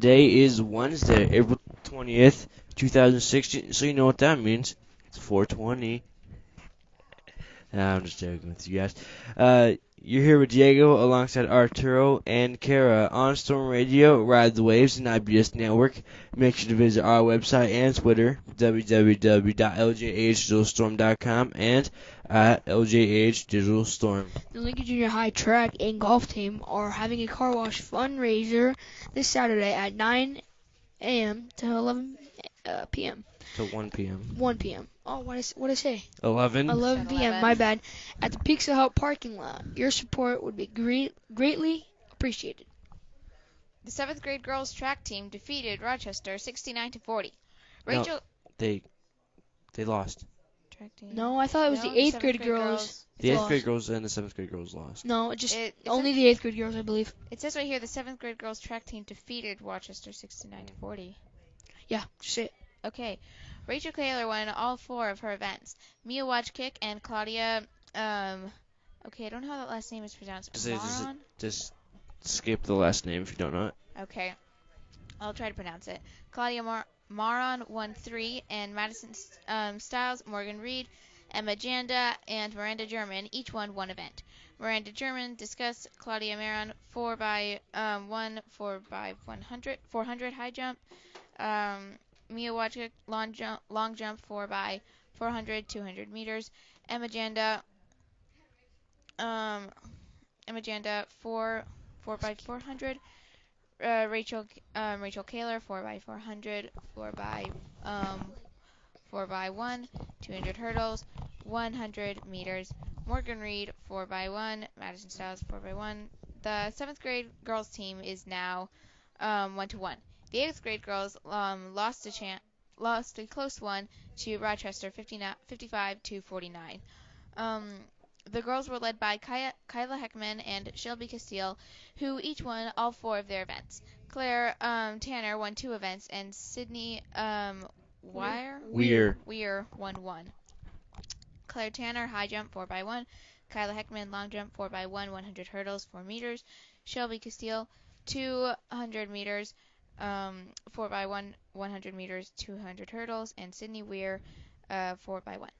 Today is Wednesday, April 20th, 2016. So you know what that means. It's 420. Nah, I'm just joking with you guys. Uh, you're here with Diego alongside Arturo and Kara on Storm Radio, Ride the Waves, and IBS Network. Make sure to visit our website and Twitter, www.ljhdigitalstorm.com and at LJH Digital Storm. The Lincoln Junior High track and golf team are having a car wash fundraiser this Saturday at 9 a.m. to 11 uh, p.m. To 1 p.m. 1 p.m. Oh, what is what I say? 11. 11 p.m. 11. My bad. At the Pizza Hut parking lot. Your support would be great, greatly appreciated. The seventh grade girls track team defeated Rochester 69 to 40. No. Rachel They they lost. Track. No, I thought it was No, the eighth seventh grade girls. The eighth lost. grade girls and the seventh grade girls lost. No, it just It, it only says, the eighth grade girls, I believe. it says right here the seventh grade girls track team defeated Rochester 69 to 40. Yeah, just it. Okay. Rachel Kaler won all four of her events. Mia Wajcik and Claudia um okay, I don't know how that last name is pronounced. Just say- just- Maron? Just skip the last name if you don't know it. Okay. I'll try to pronounce it. Claudia Mar- Maron won three, and Madison um, Styles, Morgan Reed, Emma Janda, and Miranda German each won one event. Miranda German discussed Claudia Maron 4 by um, 1, 4 by 100, 400 high jump. Um, Mia Wachik long jump, long jump 4 by 400, 200 meters. Emma Janda, um, Emma Janda 4, 4 by 400 uh, Rachel um, Rachel Kaler four by four hundred, four by um, four by one, two hundred hurdles, one hundred meters. Morgan Reed four by one, Madison Styles four by one. The seventh grade girls team is now um, one to one. The eighth grade girls um, lost a chan- lost a close one to Rochester 59 55 to 49. Um, the girls were led by Kaya, Kyla Heckman and Shelby Castile, who each won all four of their events. Claire um, Tanner won two events, and Sydney um, Wire Weir. Weir won one. Claire Tanner, high jump 4x1. Kyla Heckman, long jump 4x1, 100 hurdles, 4 meters. Shelby Castile, 200 meters, um, 4x1, 100 meters, 200 hurdles. And Sydney Weir, uh, 4x1.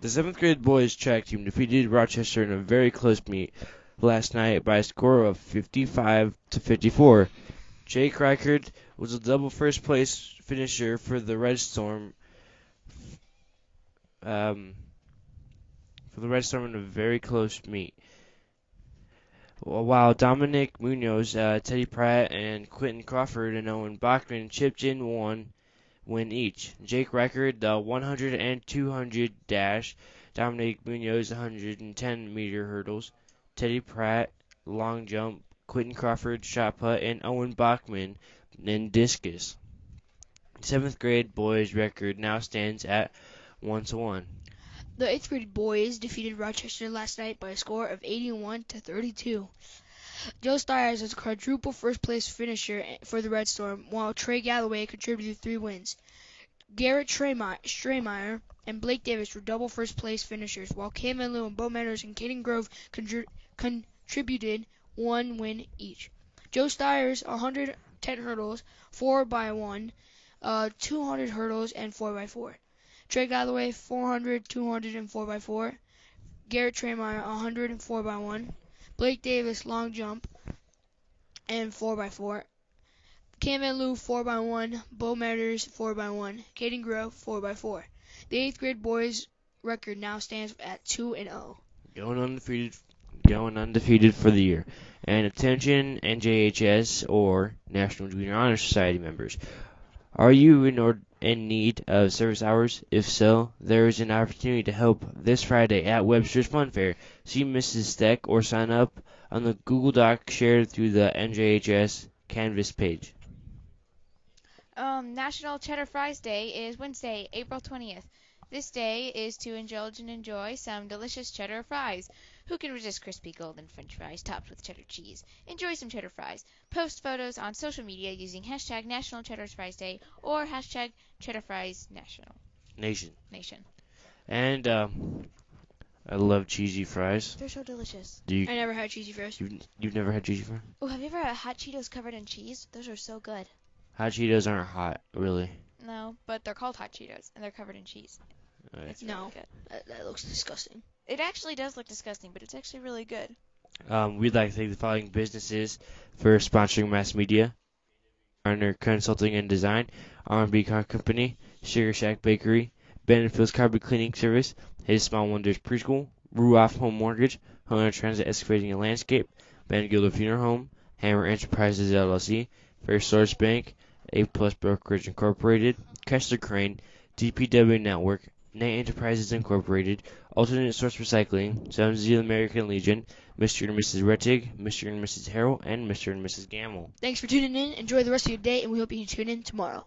The seventh grade boys track team defeated Rochester in a very close meet last night by a score of 55 to 54. Jake Reichard was a double first place finisher for the Red Storm. Um, for the Red Storm in a very close meet. While Dominic Munoz, uh, Teddy Pratt, and Quentin Crawford and Owen Bachman chipped in one win each. Jake Reichard, the 100 and 200 dash. Dominic Munoz, 110 meter hurdles. Teddy Pratt, long jump. Quentin Crawford, shot put, and Owen Bachman in discus. Seventh grade boys record now stands at one to one. The eighth grade boys defeated Rochester last night by a score of 81 to 32. Joe Stiers was a quadruple first place finisher for the Red Storm, while Trey Galloway contributed three wins. Garrett Straymeyer and Blake Davis were double first place finishers, while Cam Van Loo and Bo Manners and Caden Grove contri- contributed one win each. Joe Stiers 110 hurdles, 4 by 1 uh, 200 hurdles, and 4 by 4 Trey Galloway 400, 200, and 4 by 4 Garrett Traymeyer 100 and 4 by 1 Blake Davis long jump and 4 by 4 Cam Van Loo 4 by 1 Bo Matters 4 by 1 Caden Grove 4 by 4 The 8th grade boys record now stands at 2 and 0. Going undefeated going undefeated for the year. And attention NJHS or National Junior Honor Society members. Are you in, need of service hours? If so, there is an opportunity to help this Friday at Webster's Fun Fair. See Mrs. Steck or sign up on the Google Doc shared through the NJHS Canvas page. Um, National Cheddar Fries Day is Wednesday, April 20th. This day is to indulge and enjoy some delicious cheddar fries. Who can resist crispy golden french fries topped with cheddar cheese? Enjoy some cheddar fries. Post photos on social media using hashtag National Cheddar Fries Day or hashtag Cheddar Fries National Nation. Nation. And um, I love cheesy fries. They're so delicious. Do you? I never had cheesy fries. You've, you've never had cheesy fries? Oh, have you ever had hot Cheetos covered in cheese? Those are so good. Hot Cheetos aren't hot, really. No, but they're called hot Cheetos and they're covered in cheese. Alright. It's really No. good. That, that looks disgusting. It actually does look disgusting, but it's actually really good. Um, we'd like to thank the following businesses for sponsoring mass media. Garner Consulting and Design, R&B Car Company, Sugar Shack Bakery, Benefield's Carpet Cleaning Service, His Small Wonders Preschool, Ruoff Home Mortgage, Homeowner Transit Excavating and Landscape, Ben Gilder Funeral Home, Hammer Enterprises LLC, First Source Bank, A Plus Brokerage Incorporated, Kessler Crane, DPW Network, Knight Enterprises Incorporated, Alternate Source Recycling, Sons of the American Legion, Mr. and Mrs. Rettig, Mr. and Mrs. Harrell, and Mr. and Mrs. Gamble. Thanks for tuning in. Enjoy the rest of your day, and we hope you tune in tomorrow.